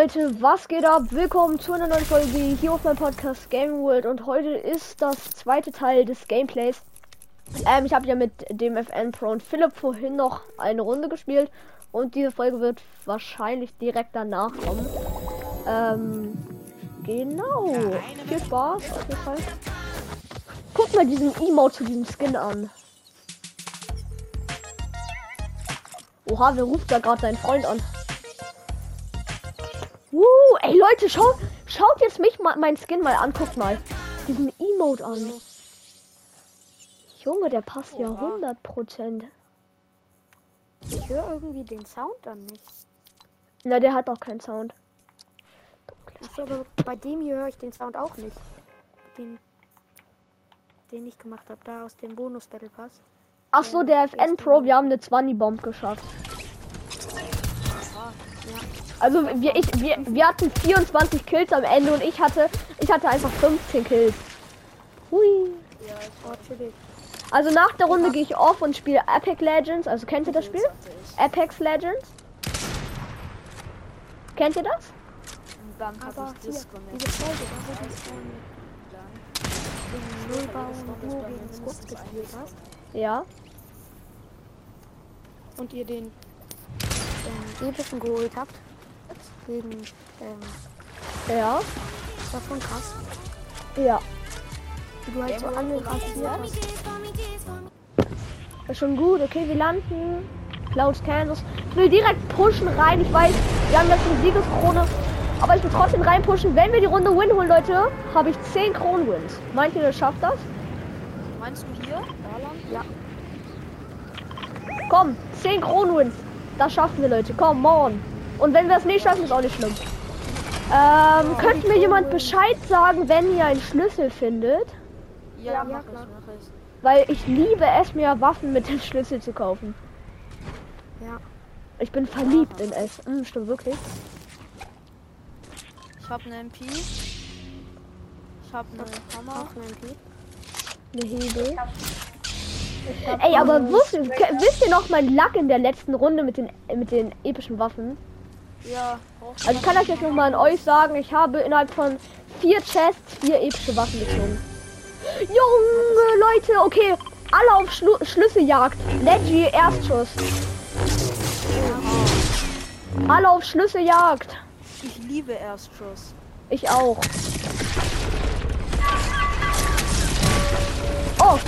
Leute, was geht ab? Willkommen zu einer neuen Folge hier auf meinem Podcast Game World und heute ist das zweite Teil des Gameplays. Ähm, ich habe ja mit dem FN Pro und Philipp vorhin noch eine Runde gespielt und diese Folge wird wahrscheinlich direkt danach kommen. Ähm, genau. Viel Spaß auf jeden Fall. Guck mal diesen Emote zu diesem Skin an. Oha, wer ruft da gerade seinen Freund an? Uh, ey Leute, schaut, schaut jetzt mich mal mein Skin mal an, guckt mal. Diesen Emote an. Junge, der passt ja 100 Prozent. Ich höre irgendwie den Sound dann nicht. Na, der hat auch keinen Sound. Achso, aber bei dem hier höre ich den Sound auch nicht. Den, den ich gemacht habe, da aus dem Bonus Battle Pass. Ach so, der FN Pro, wir haben eine 20 Bomb geschafft. Also wir, ich, wir, wir hatten 24 Kills am Ende und ich hatte, ich hatte einfach 15 Kills. Hui. Ja, ich war chillig. Also nach der Runde gehe ich off und spiele Epic Legends. Also kennt ihr das Spiel? Apex Legends? Kennt ihr das? Dann habe ich diese Folge, da gegen Squad gespielt hast Ja. und ihr den ähm, epischen geholt habt, gegen, ähm, Ja. das war schon krass. Ja. Wie du halt so hast. Ist schon gut. Okay, wir landen. Clouds Kansas. Ich will direkt pushen rein. Ich weiß, wir haben jetzt eine Siegeskrone. Aber ich will trotzdem reinpushen. Wenn wir die Runde Win holen, Leute, habe ich 10 Kronwins. Meint ihr, das schafft das? Meinst du hier? Ja, Komm, 10 Kronwins. Das schaffen wir, Leute. Komm, on. Und wenn wir es nicht schaffen, ist auch nicht schlimm. Ähm, könnte mir jemand Bescheid sagen, wenn ihr einen Schlüssel findet? Ja, Ja, mach ich, mach ich. Weil ich liebe es, mir Waffen mit dem Schlüssel zu kaufen. ja. Ich bin verliebt in es. Hm, stimmt wirklich. Ich habe eine MP. Ich habe eine Hammer. Auch ein MP. Eine Hebel. Ey, aber wisst, ihr- wisst ihr noch mein Lack in der letzten Runde mit den, mit den epischen Waffen? Ja, Also ich kann das jetzt noch mal an euch sagen, ich habe innerhalb von vier Chests vier epische Waffen gezogen. Junge Leute, okay, alle auf Schlu Schlüsseljagd. Leggy Erstschuss. Alle auf Schlüsseljagd. Ich liebe Erstschuss. Ich auch. Oh,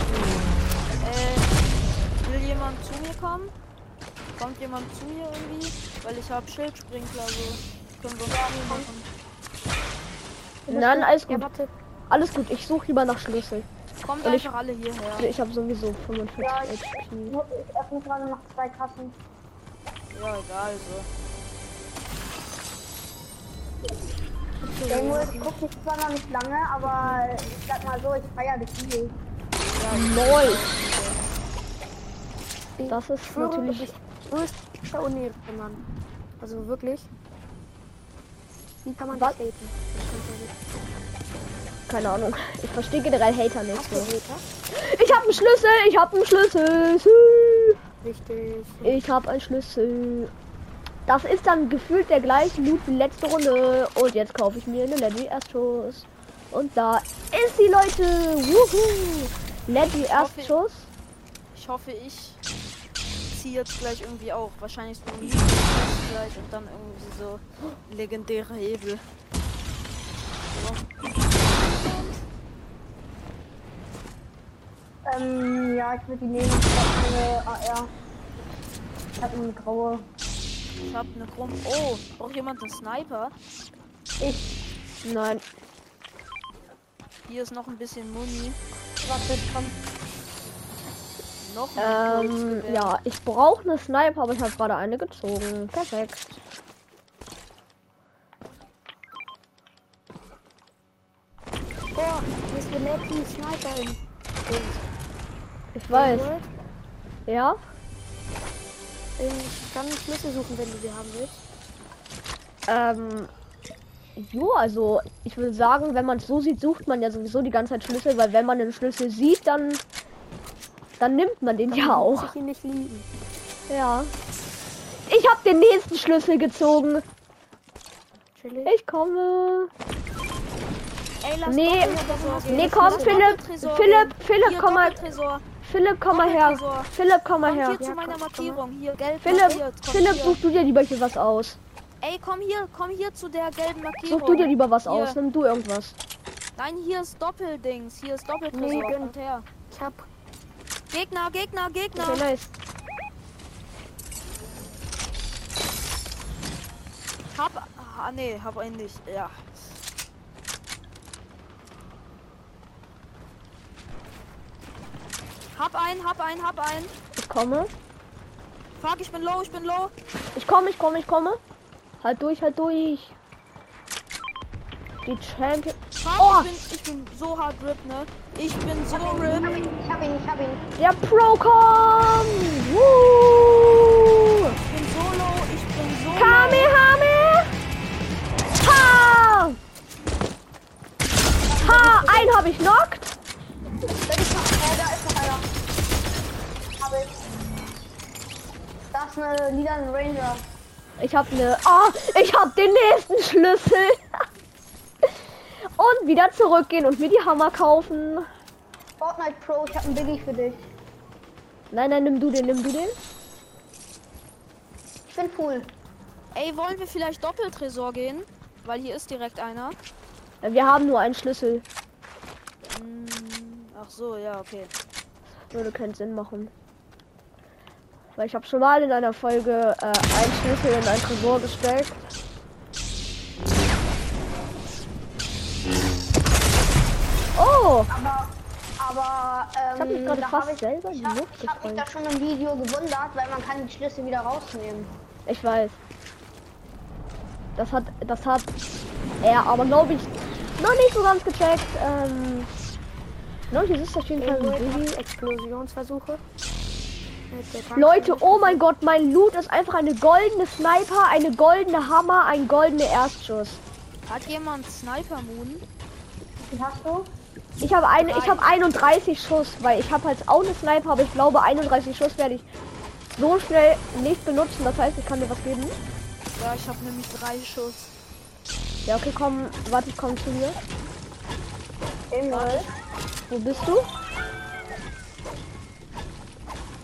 Äh, will jemand zu mir kommen? Kommt jemand zu mir irgendwie? Weil ich habe Schildsprinkler, so können wir uns Spiel machen. nein, alles Ja, gut. warte. Alles gut, ich suche lieber nach Schlüssel. Kommt Und ich- einfach alle hierher. Ich habe sowieso 45 Ja, HP. Ich öffne gerade noch zwei Kassen. Ja, egal, so. Game World gucke ich zwar noch nicht lange, aber ich sag mal so, ich feiere das viel. Neu. Das ist Ich größter Unehre, Mann. Also wirklich. Wie kann man Was? das nicht. Keine Ahnung. Ich verstehe generell Hater nicht Hast so. Hater? Ich habe einen Schlüssel, ich habe einen Schlüssel. Richtig. Ich habe einen Schlüssel. Das ist dann gefühlt der gleiche Loot wie letzte Runde. Und jetzt kaufe ich mir eine Leggy Erstschuss. Und da ist sie, Leute. Wuhu. Leggy Erstschuss. Ich hoffe, ich ziehe jetzt gleich irgendwie auch. Wahrscheinlich so gleich und dann irgendwie so legendäre Hebel. Ähm, ja, ich würde die nehmen. Ich hab eine AR. Ich hab eine graue. Ich habe eine Krumm. Oh, braucht jemand einen Sniper? Ich, Nein. Hier ist noch ein bisschen Muni. warte, komm. Ähm, ja, ich brauche eine Sniper, aber ich habe gerade eine gezogen. Perfekt. Oh, hier ist eine Lucky Sniper in. Ich weiß. Ja? Ich kann Schlüssel suchen, wenn du sie haben willst. Ähm, jo, also ich würde sagen, wenn man es so sieht, sucht man ja sowieso die ganze Zeit Schlüssel, weil wenn man den Schlüssel sieht, dann dann nimmt man den ja Muss auch. ich ihn nicht lieben. Ja. Ich habe den nächsten Schlüssel gezogen. Chillig. Ich komme. Ey, lass Nee, nee, komm, Philipp, Philipp. Philipp, Hier, komm mal. Philipp, komm mal her. Philipp, komm mal her. hier zu Ja, meiner Markierung. Hier, gelb Philipp, Philipp, such du dir lieber hier was aus. Ey, komm hier, komm hier zu der gelben Markierung. Such du dir lieber was aus. Nimm du irgendwas. Nein, hier ist Doppeldings. Hier ist Doppeltresor. Nee, her. Ich hab. Gegner, Gegner, Gegner. Okay, nice. Hab. Ah, nee, hab einen nicht. Ja. Hab einen, hab einen, hab einen. Ich komme. Fuck, ich bin low, ich bin low. Ich komme, ich komme, ich komme. Halt durch, halt durch. Die Champion. Oh. ich, bin, ich bin so hart RIP, ne? Ich bin so Ich hab RIP. ihn, ich hab ihn, ich hab ihn. Der Procom! Woo! Ich bin so low, ich bin so low. Kamehame! Ha! Ha! Einen habe ich knockt. Da ist noch, äh, da ist noch einer. Hab ich. Da ist eine lila Ranger. Ich habe eine. Ah! Ich habe den nächsten Schlüssel. Und wieder zurückgehen und mir die Hammer kaufen. Fortnite Pro, ich hab einen Biggie für dich. Nein, nein, nimm du den, nimm du den. Ich bin cool. Ey, wollen wir vielleicht Doppeltresor gehen? Weil hier ist direkt einer. Wir haben nur einen Schlüssel. Hm, ach so, ja, okay. Würde keinen Sinn machen. Weil ich habe schon mal in einer Folge äh, einen Schlüssel in ein Tresor gesteckt. Aber, aber, ähm, Ich hab mich gerade fast hab ich, selber ich die hab, Luft ich hab mich da schon im Video gewundert, weil man kann die Schlüssel wieder rausnehmen. Ich weiß. Das hat, das hat er aber glaube ich noch nicht so ganz gecheckt. Ähm, ich, es ist auf jeden Fall ein Explosionsversuche. Leute, oh mein Gott, mein Loot ist einfach eine goldene Sniper, eine goldene Hammer, ein goldener Erstschuss. Hat jemand Sniper Moon? Wie hast du? Ich habe eine, ich habe 31 Schuss, weil ich habe halt auch eine Sniper, aber ich glaube 31 Schuss werde ich so schnell nicht benutzen. Das heißt, ich kann dir was geben. Ja, ich habe nämlich drei Schuss. Ja, okay, komm, warte, ich komme zu dir. Emil. Wo bist du?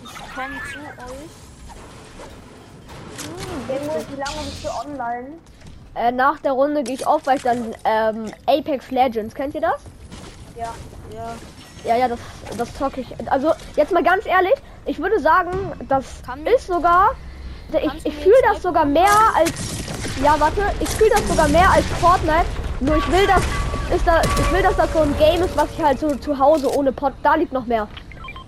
Ich komme zu euch. Emil, wie lange bist du online? Äh, nach der Runde gehe ich auf, weil ich dann ähm, Apex Legends, kennt ihr das? Ja. Ja. Ja, ja, das, das zocke ich. Also, jetzt mal ganz ehrlich, ich würde sagen, das Kann ist sogar. Ich, ich fühle das sogar mehr als. Ja, warte, ich fühle das sogar mehr als Fortnite. Nur ich will, dass ist da, ich will, dass das so ein Game ist, was ich halt so zu Hause ohne Pod. Da liegt noch mehr.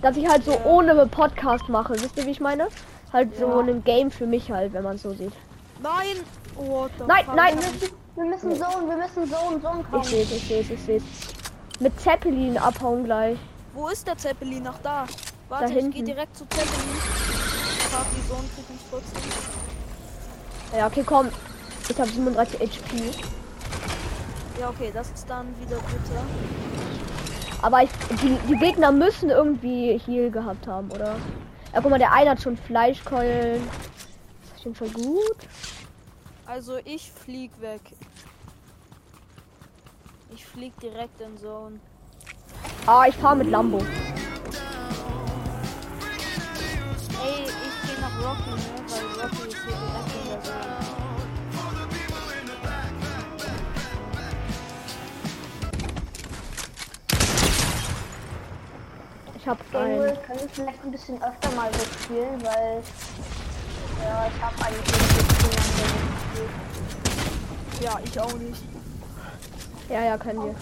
Dass ich halt so ohne Podcast mache. Wisst ihr, wie ich meine? Halt so ein Game für mich halt, wenn man es so sieht. Nein! The Nein, nein. Wir müssen Zone, wir müssen Zone, Zone Ich kommen. sehe es, ich sehe es, ich sehe es. Mit Zeppelin abhauen gleich. Wo ist der Zeppelin? Ach da. Warte, ich hinten. gehe direkt zu Zeppelin. Frag die Sohn kriegt. Ja, okay, komm. Ich habe 37 HP. Ja, okay, das ist dann wieder bitter. Aber ich, die, die Gegner müssen irgendwie Heal gehabt haben, oder? Ja, guck mal, der eine hat schon Fleischkeulen. Das ist jeden Fall gut. Also ich flieg weg. Ich flieg direkt in Zone. Ah, ich fahre mit Lambo. Ey, ich gehe nach Rocky, ne? Weil Rocky ist hier direkt in der Zone. Ich habe Emil, ein. können wir vielleicht ein bisschen öfter mal so spielen, weil ja, ich habe eigentlich nicht so viel gespielt. Ja, ich auch nicht. Ja, ja, können wir.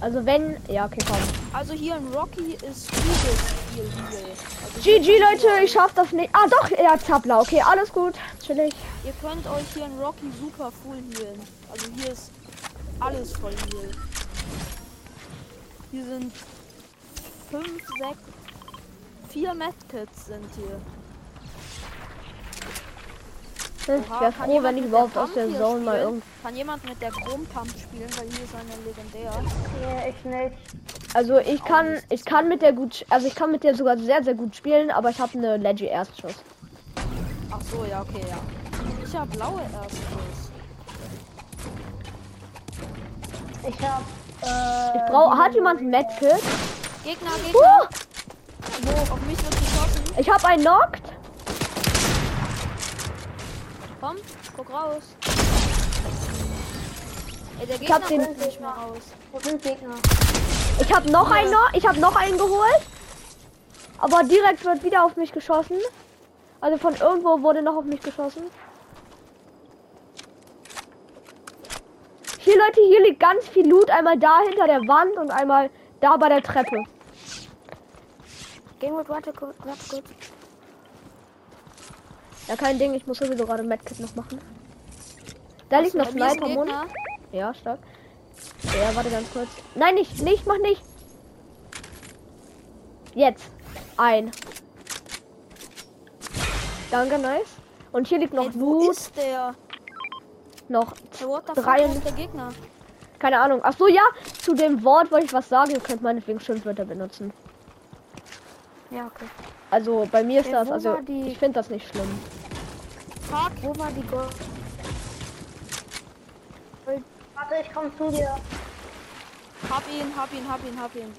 Also wenn. Ja, okay, komm. Also hier in Rocky ist übelst viel Heal. Also GG, Leute, ich schaff das nicht. Ah, doch, er hat Zappler. Okay, alles gut. Chillig. Ihr könnt euch hier in Rocky super full healen. Also hier ist alles voll Heal. Hier sind fünf, sechs, vier Medkits sind hier. Ich wäre froh, wenn ich überhaupt der aus der Zone mal irgend. Kann jemand mit der Chrome Pump spielen, weil hier ist eine legendär. Nee, ich nicht. Also ich kann, ich kann mit der gut, also ich kann mit der sogar sehr, sehr gut spielen, aber ich habe eine Leggy Erstschuss. Ach so, ja, okay, ja. Ich habe blaue erstes. Ich hab. Äh, Ich brauche. Hat jemand ein Medkit? Gegner, Uh, Gegner. Wo? Auf mich wird geschossen. ich habe einen knockt. Komm, guck raus. Ey, der hab Gegner den- kommt nicht mehr raus. Wo sind Gegner? Ich habe noch einen. noch- Ich habe noch einen geholt. Aber direkt wird wieder auf mich geschossen. Also von irgendwo wurde noch auf mich geschossen. Hier Leute, hier liegt ganz viel Loot. Einmal da hinter der Wand und einmal da bei der Treppe. Gamewood, warte kurz. Ja, kein Ding. Ich muss sowieso gerade Medkit noch machen. Da liegt noch Sniper Mund. Ja, stark. Ja, warte ganz kurz. Nein, nicht, nicht, mach nicht. Jetzt. Ein. Danke, nice. Und hier liegt noch Ey, wo Loot. ist der? Noch, Hey, Drei- ist der Gegner? keine Ahnung. Ach so, ja. Zu dem Wort wollte ich was sagen. Ihr könnt meinetwegen Schimpfwörter benutzen. Ja, okay. Also, bei mir ist Ey, das, also, ich finde das nicht schlimm. Fuck. Wo war die Gold? Warte, ich komm zu dir. Hab ihn, hab ihn, hab ihn, hab ihn.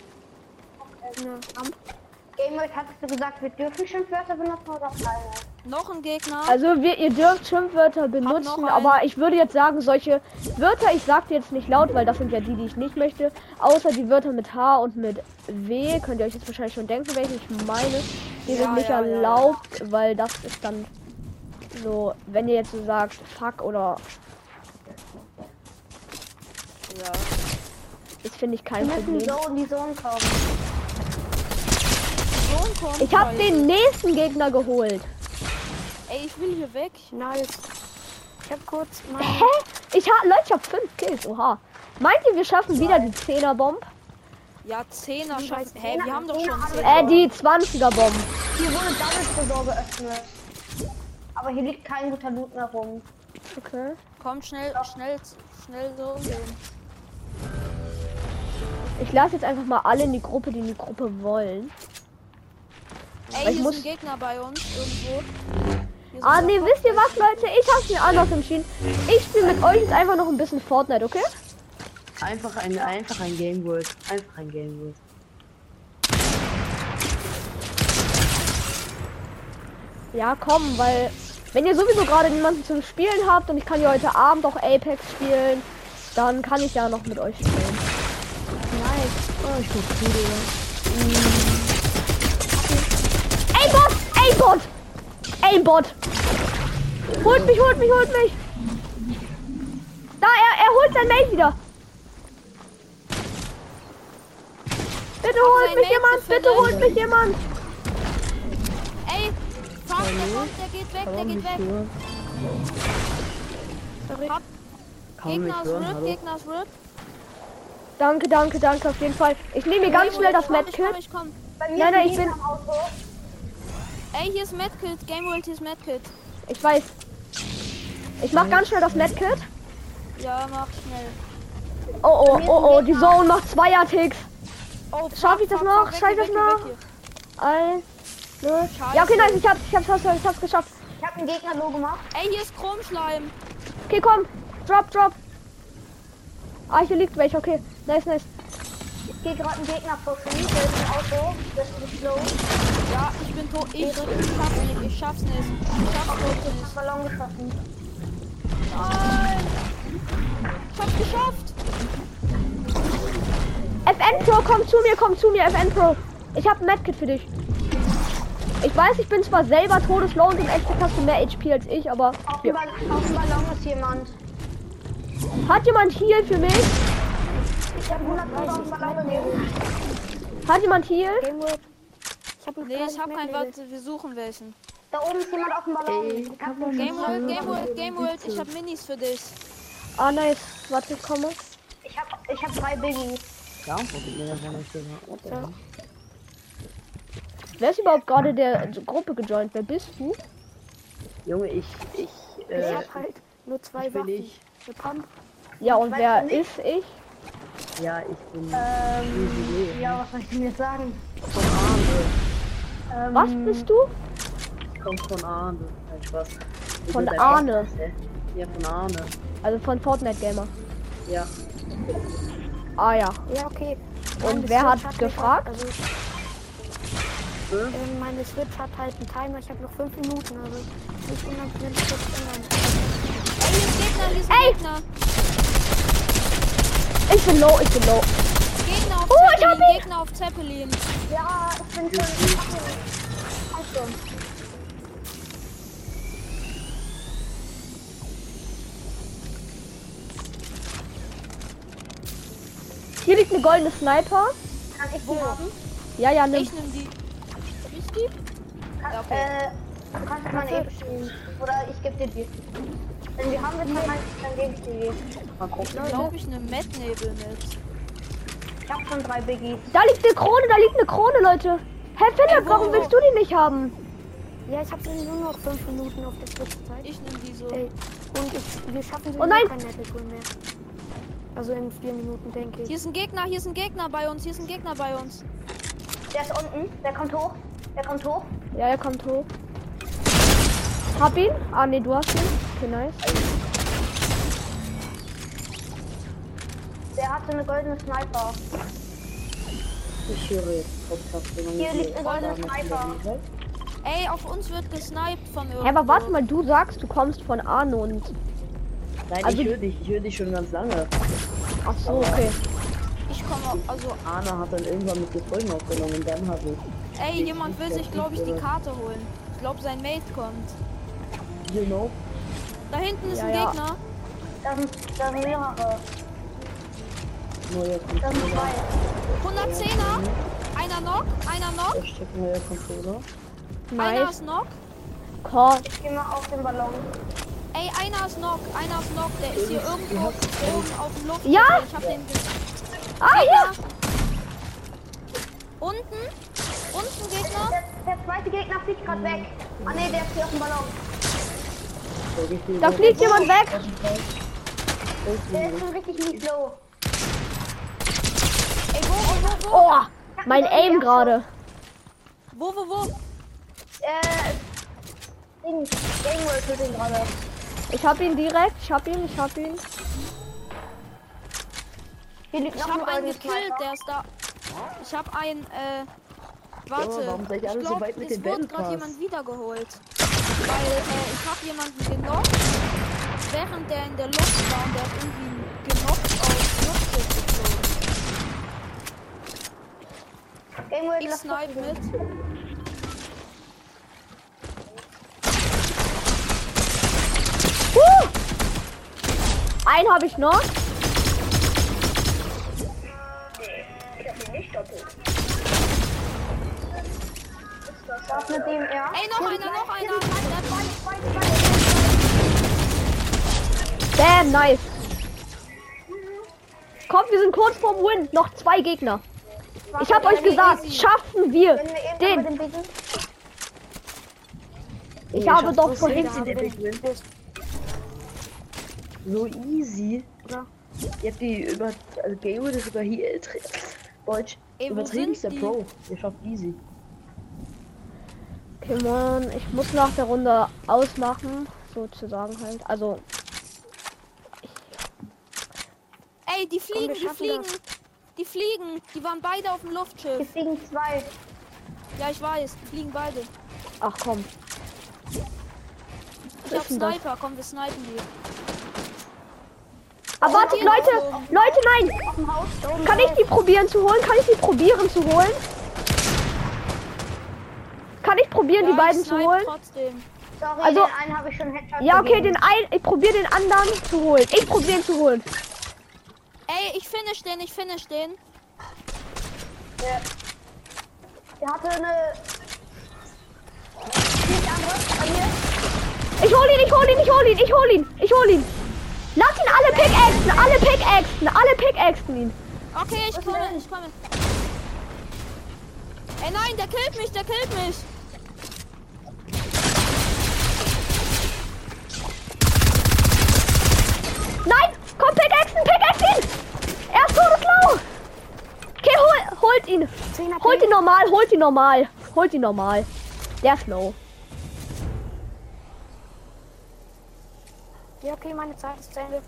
Gameboy, hattest du gesagt, wir dürfen Schimpfwörter benutzen oder keine? Noch ein Gegner. Also, wir, ihr dürft Schimpfwörter benutzen, aber ich würde jetzt sagen, solche Wörter, ich sag die jetzt nicht laut, weil das sind ja die, die ich nicht möchte. Außer die Wörter mit H und mit W, könnt ihr euch jetzt wahrscheinlich schon denken, welche ich meine. Die Ja, sind nicht ja, ja, erlaubt, weil das ist dann so, wenn ihr jetzt so sagt, fuck oder ja. das finde ich kein Wir müssen Problem. die Zone kommen. Sohn kommt. Ich habe Scheiße. den nächsten Gegner geholt. Ey, ich will hier weg. Nice. Ich hab kurz mein. Hä? Ich hab, Leute, ich habe fünf Kills. Oha. Meint ihr, wir schaffen wieder die 10er Bomb? Ja, Zehner Wie schaffen. weit- Hä, wir haben doch schon Zehner Zehner. Äh, die 20er Bomb. Hier wurde Double geöffnet. Aber hier liegt kein guter Loot mehr rum. Okay. Komm, schnell, schnell, schnell so gehen. Ich lasse jetzt einfach mal alle in die Gruppe, die in die Gruppe wollen. Ey, ich hier muss- ist ein Gegner bei uns irgendwo. Ah, wir- wisst ihr was, Leute? Ich hab's mir anders entschieden. Ich spiele mit euch jetzt einfach noch ein bisschen Fortnite, okay? Einfach ein, einfach ein Game World. Einfach ein Game World. Ja, komm, weil wenn ihr sowieso gerade niemanden zum Spielen habt und ich kann ja heute Abend auch Apex spielen, dann kann ich ja noch mit euch spielen. Nice. Oh, ich guck zu dir. Aimbot! Aimbot! Aimbot! Holt mich, holt mich, holt mich! Da, er, er holt sein Mate wieder! Bitte holt mich jemand, bitte holt mich jemand! Kommt, der geht weg, der geht weg. Mich Gegner hören? RIP? Gegner ist RIP. Danke, danke, danke auf jeden Fall. Ich nehme mir ganz schnell das Medkit. Nein, nein, ein ich bin-. Ey, hier ist Medkit. Game World, hier ist Medkit. Ich weiß. Ich mach ganz schnell das Medkit. Ja, mach schnell. Oh, oh, oh, oh, die Zone macht Zweier-Ticks. Oh, Schaff ich das noch? Schaff ich das noch? weg Ein, null. Scheiße. Ja, okay, nice, ich hab's, ich hab's, ich hab's, ich hab's geschafft. Ich habe einen Gegner low gemacht. Ey, hier ist Chromschleim. Okay, komm. Drop, drop. Ah, hier liegt welcher. Okay, nice, nice. Ich gehe gerade einen Gegner pushen. Der ist im Auto. Das ist low. Ja, ich bin tot. Ich schaff's nicht, ich schaff's nicht. Ich schaff's wirklich nicht. Ballon geschossen. Nein. Ich hab's geschafft. FN Pro, komm zu mir, komm zu mir, FN Pro. Ich hab ein Medkit für dich. Ich weiß, ich bin zwar selber todeslow und im Echtspiel hast du mehr HP als ich, aber Auf dem, Ball auf dem Ballon ist jemand. Hat jemand Heal für mich? Ich habe 100 auf dem Ballon gegeben. Hat jemand Heal? Ich hab Nee, ich hab mehr kein Level. Warte, wir suchen welchen. Da oben ist jemand auf dem Ballon. Ey, hab Game World, Game World, Game World. Ich hab Minis für dich. Ah, nice. Warte, ich komme. Ich hab, ich hab drei Biggies. Ja, guck mir das an, ich Wer ist überhaupt gerade der Gruppe gejoint? Wer bist du? Junge, ich, ich, Ich äh, hab halt nur zwei ich bin Waffen. ich. Ja, und Weißt wer ist ich? Ja, ich bin Ähm, ja, was soll ich denn jetzt sagen? vom Arme. Ähm, Was bist du? Kommt von Arne. Nein, Spaß. Ich Von Arne? Hä? Ja, von Arne. Also von Fortnite Gamer. Ja. Ah ja. Ja, okay. Und Meine wer hat gefragt? Also, Hm? ähm, meine Switch hat halt einen Timer. Ich habe noch fünf Minuten. Also nicht ich jetzt ändern. Ey, hier ist Gegner, hier ist Ey! Gegner. Ich bin low, ich bin low. Gegner auf Oh, ich hab Zeppelin, ihn! Gegner auf Zeppelin. Ja, ich bin schon. Schon. Hier liegt eine goldene Sniper. Kann ich die haben? Ja, ja, nimm. Ich nehm die. Die? Kann, Ja, okay. äh, du kannst es mal eben schieben. Oder ich geb dir die. Wenn wir haben wir dann, dann gebe ich dir die. Mal gucken. Ich glaube, ich nehme Metnebel mit. Ich hab schon drei Biggies. Da liegt eine Krone, da liegt eine Krone, Leute. Herr Philipp, wo, warum wo? willst du die nicht haben? Ja, ich habe sowieso noch fünf Minuten auf der Switch-Zeit. Ich nehme die so. Ey, und ich, wir schaffen sowieso Oh nein! kein Nettle mehr. Also in vier Minuten, denke ich. Hier ist ein Gegner, hier ist ein Gegner bei uns, hier ist ein Gegner bei uns. Der ist unten. Der kommt hoch. Der kommt hoch. Ja, er kommt hoch. Hab ihn? Ah, nee, du hast ihn. Okay, nice. Der hatte eine goldene Sniper. Ich höre jetzt. Hier liegt eine goldene Sniper. Ey, auf uns wird gesniped von irgendwo. Hä, aber warte mal, du sagst, du kommst von Arno und. Nein, Also- ich höre dich. Ich höre dich schon ganz lange. Ach so, okay. Ich komme, also, Arne hat dann irgendwann mit dir Folgen aufgenommen und dann habe ich. Ey, jemand will sich, glaube ich, die Karte holen. Ich glaube, sein Mate kommt. You know? Da hinten ist Ja, ein ja. Gegner. Da sind, da sind mehrere. Da sind zwei. 110er. Einer Knock, einer Knock, Da steckt ein neuer Controller. einer Nice. ist Knock. Call. Ich geh mal auf den Ballon. Ey, einer ist Knock, einer ist Knock. Der ist hier irgendwo oben auf dem Luft. Ja? Ich hab den. Ah, ja! Unten, unten Gegner. Der, der zweite Gegner fliegt gerade weg. Ah ne, der ist hier auf dem Ballon. Da fliegt jemand weg. Der ist schon richtig mies low. Ey, wo, wo, wo, wo? Oh, mein Aim gerade. Wo, wo, wo? Äh, Ding, Game World tut ihn gerade. Ich hab ihn direkt. Ich hab ihn, ich hab ihn. Hier liegt Ich noch hab einen gekillt, Sniper. der ist da. Ich hab einen, äh. Warte, warum seid ihr ich alle so weit mit es wurde gerade jemand wiedergeholt. Weil, äh, ich hab jemanden genockt, während der in der Luft war und der hat irgendwie genockt auf Luftschiff geflogen. World Ich snipe mit. Uh! Einen habe ich noch. Mit dem, ja? Ey, noch einer, noch einer. Damn, nice. Komm, wir sind kurz vorm Win. Noch zwei Gegner. Ich habe euch gesagt, schaffen wir den. Biggie. Ich Oh, habe doch so vorhin safe, den Big Win. So easy. Oder? Ihr habt die über. Also Game ist über hier. Deutsch. Ey, wo Übertriebenster sind die? Pro. Ihr schafft easy. Mann, ich muss nach der Runde ausmachen, sozusagen halt. Also, Ey, die fliegen, die fliegen. Die fliegen. Die waren beide auf dem Luftschiff. fliegen zwei. Ja, ich weiß. Die fliegen beide. ach komm. Ich hab denn das? Sniper. Komm, wir snipen die. Aber warte, hier Leute. Leute, nein. Kann ich die probieren zu holen? Kann ich die probieren zu holen? Probieren, die Ja, beiden ich zu holen? Trotzdem. Sorry, Also- den einen habe ich schon Headshot Ja, okay, gegeben. den einen, ich probiere den anderen zu holen. Ich probiere ihn zu holen. Ey, ich finish den, ich finish den. Der, der hatte eine... Ich hol ihn, ich hol ihn, ich hol ihn, ich hol ihn, ich hol ihn. Lass ihn alle pickaxen, alle pickaxen, alle pickaxen ihn. Okay, ich komme, ich komme. Ey, nein, der killt mich, der killt mich. ihn. Holt ihn normal, holt ihn normal. Holt ihn normal. Der Snow. Ja, okay, meine Zeit ist zu Ende.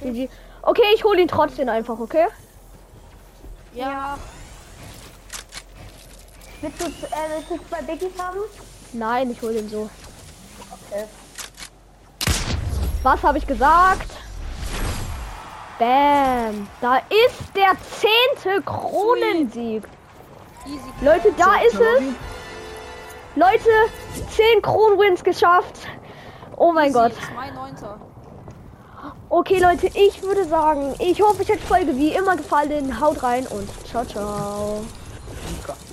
GG. Okay, ich hole ihn trotzdem einfach, okay? Ja. ja. Willst du, äh, willst du zwei Biggies haben? Nein, ich hole ihn so. Okay. Was habe ich gesagt? Bam. Da ist der zehnte Kronensieg. Leute, da ist es. Leute, 10 Kronwins geschafft. Oh mein. Gott. Okay, Leute, ich würde sagen, ich hoffe, euch hat die Folge wie immer gefallen. Haut rein und ciao, ciao.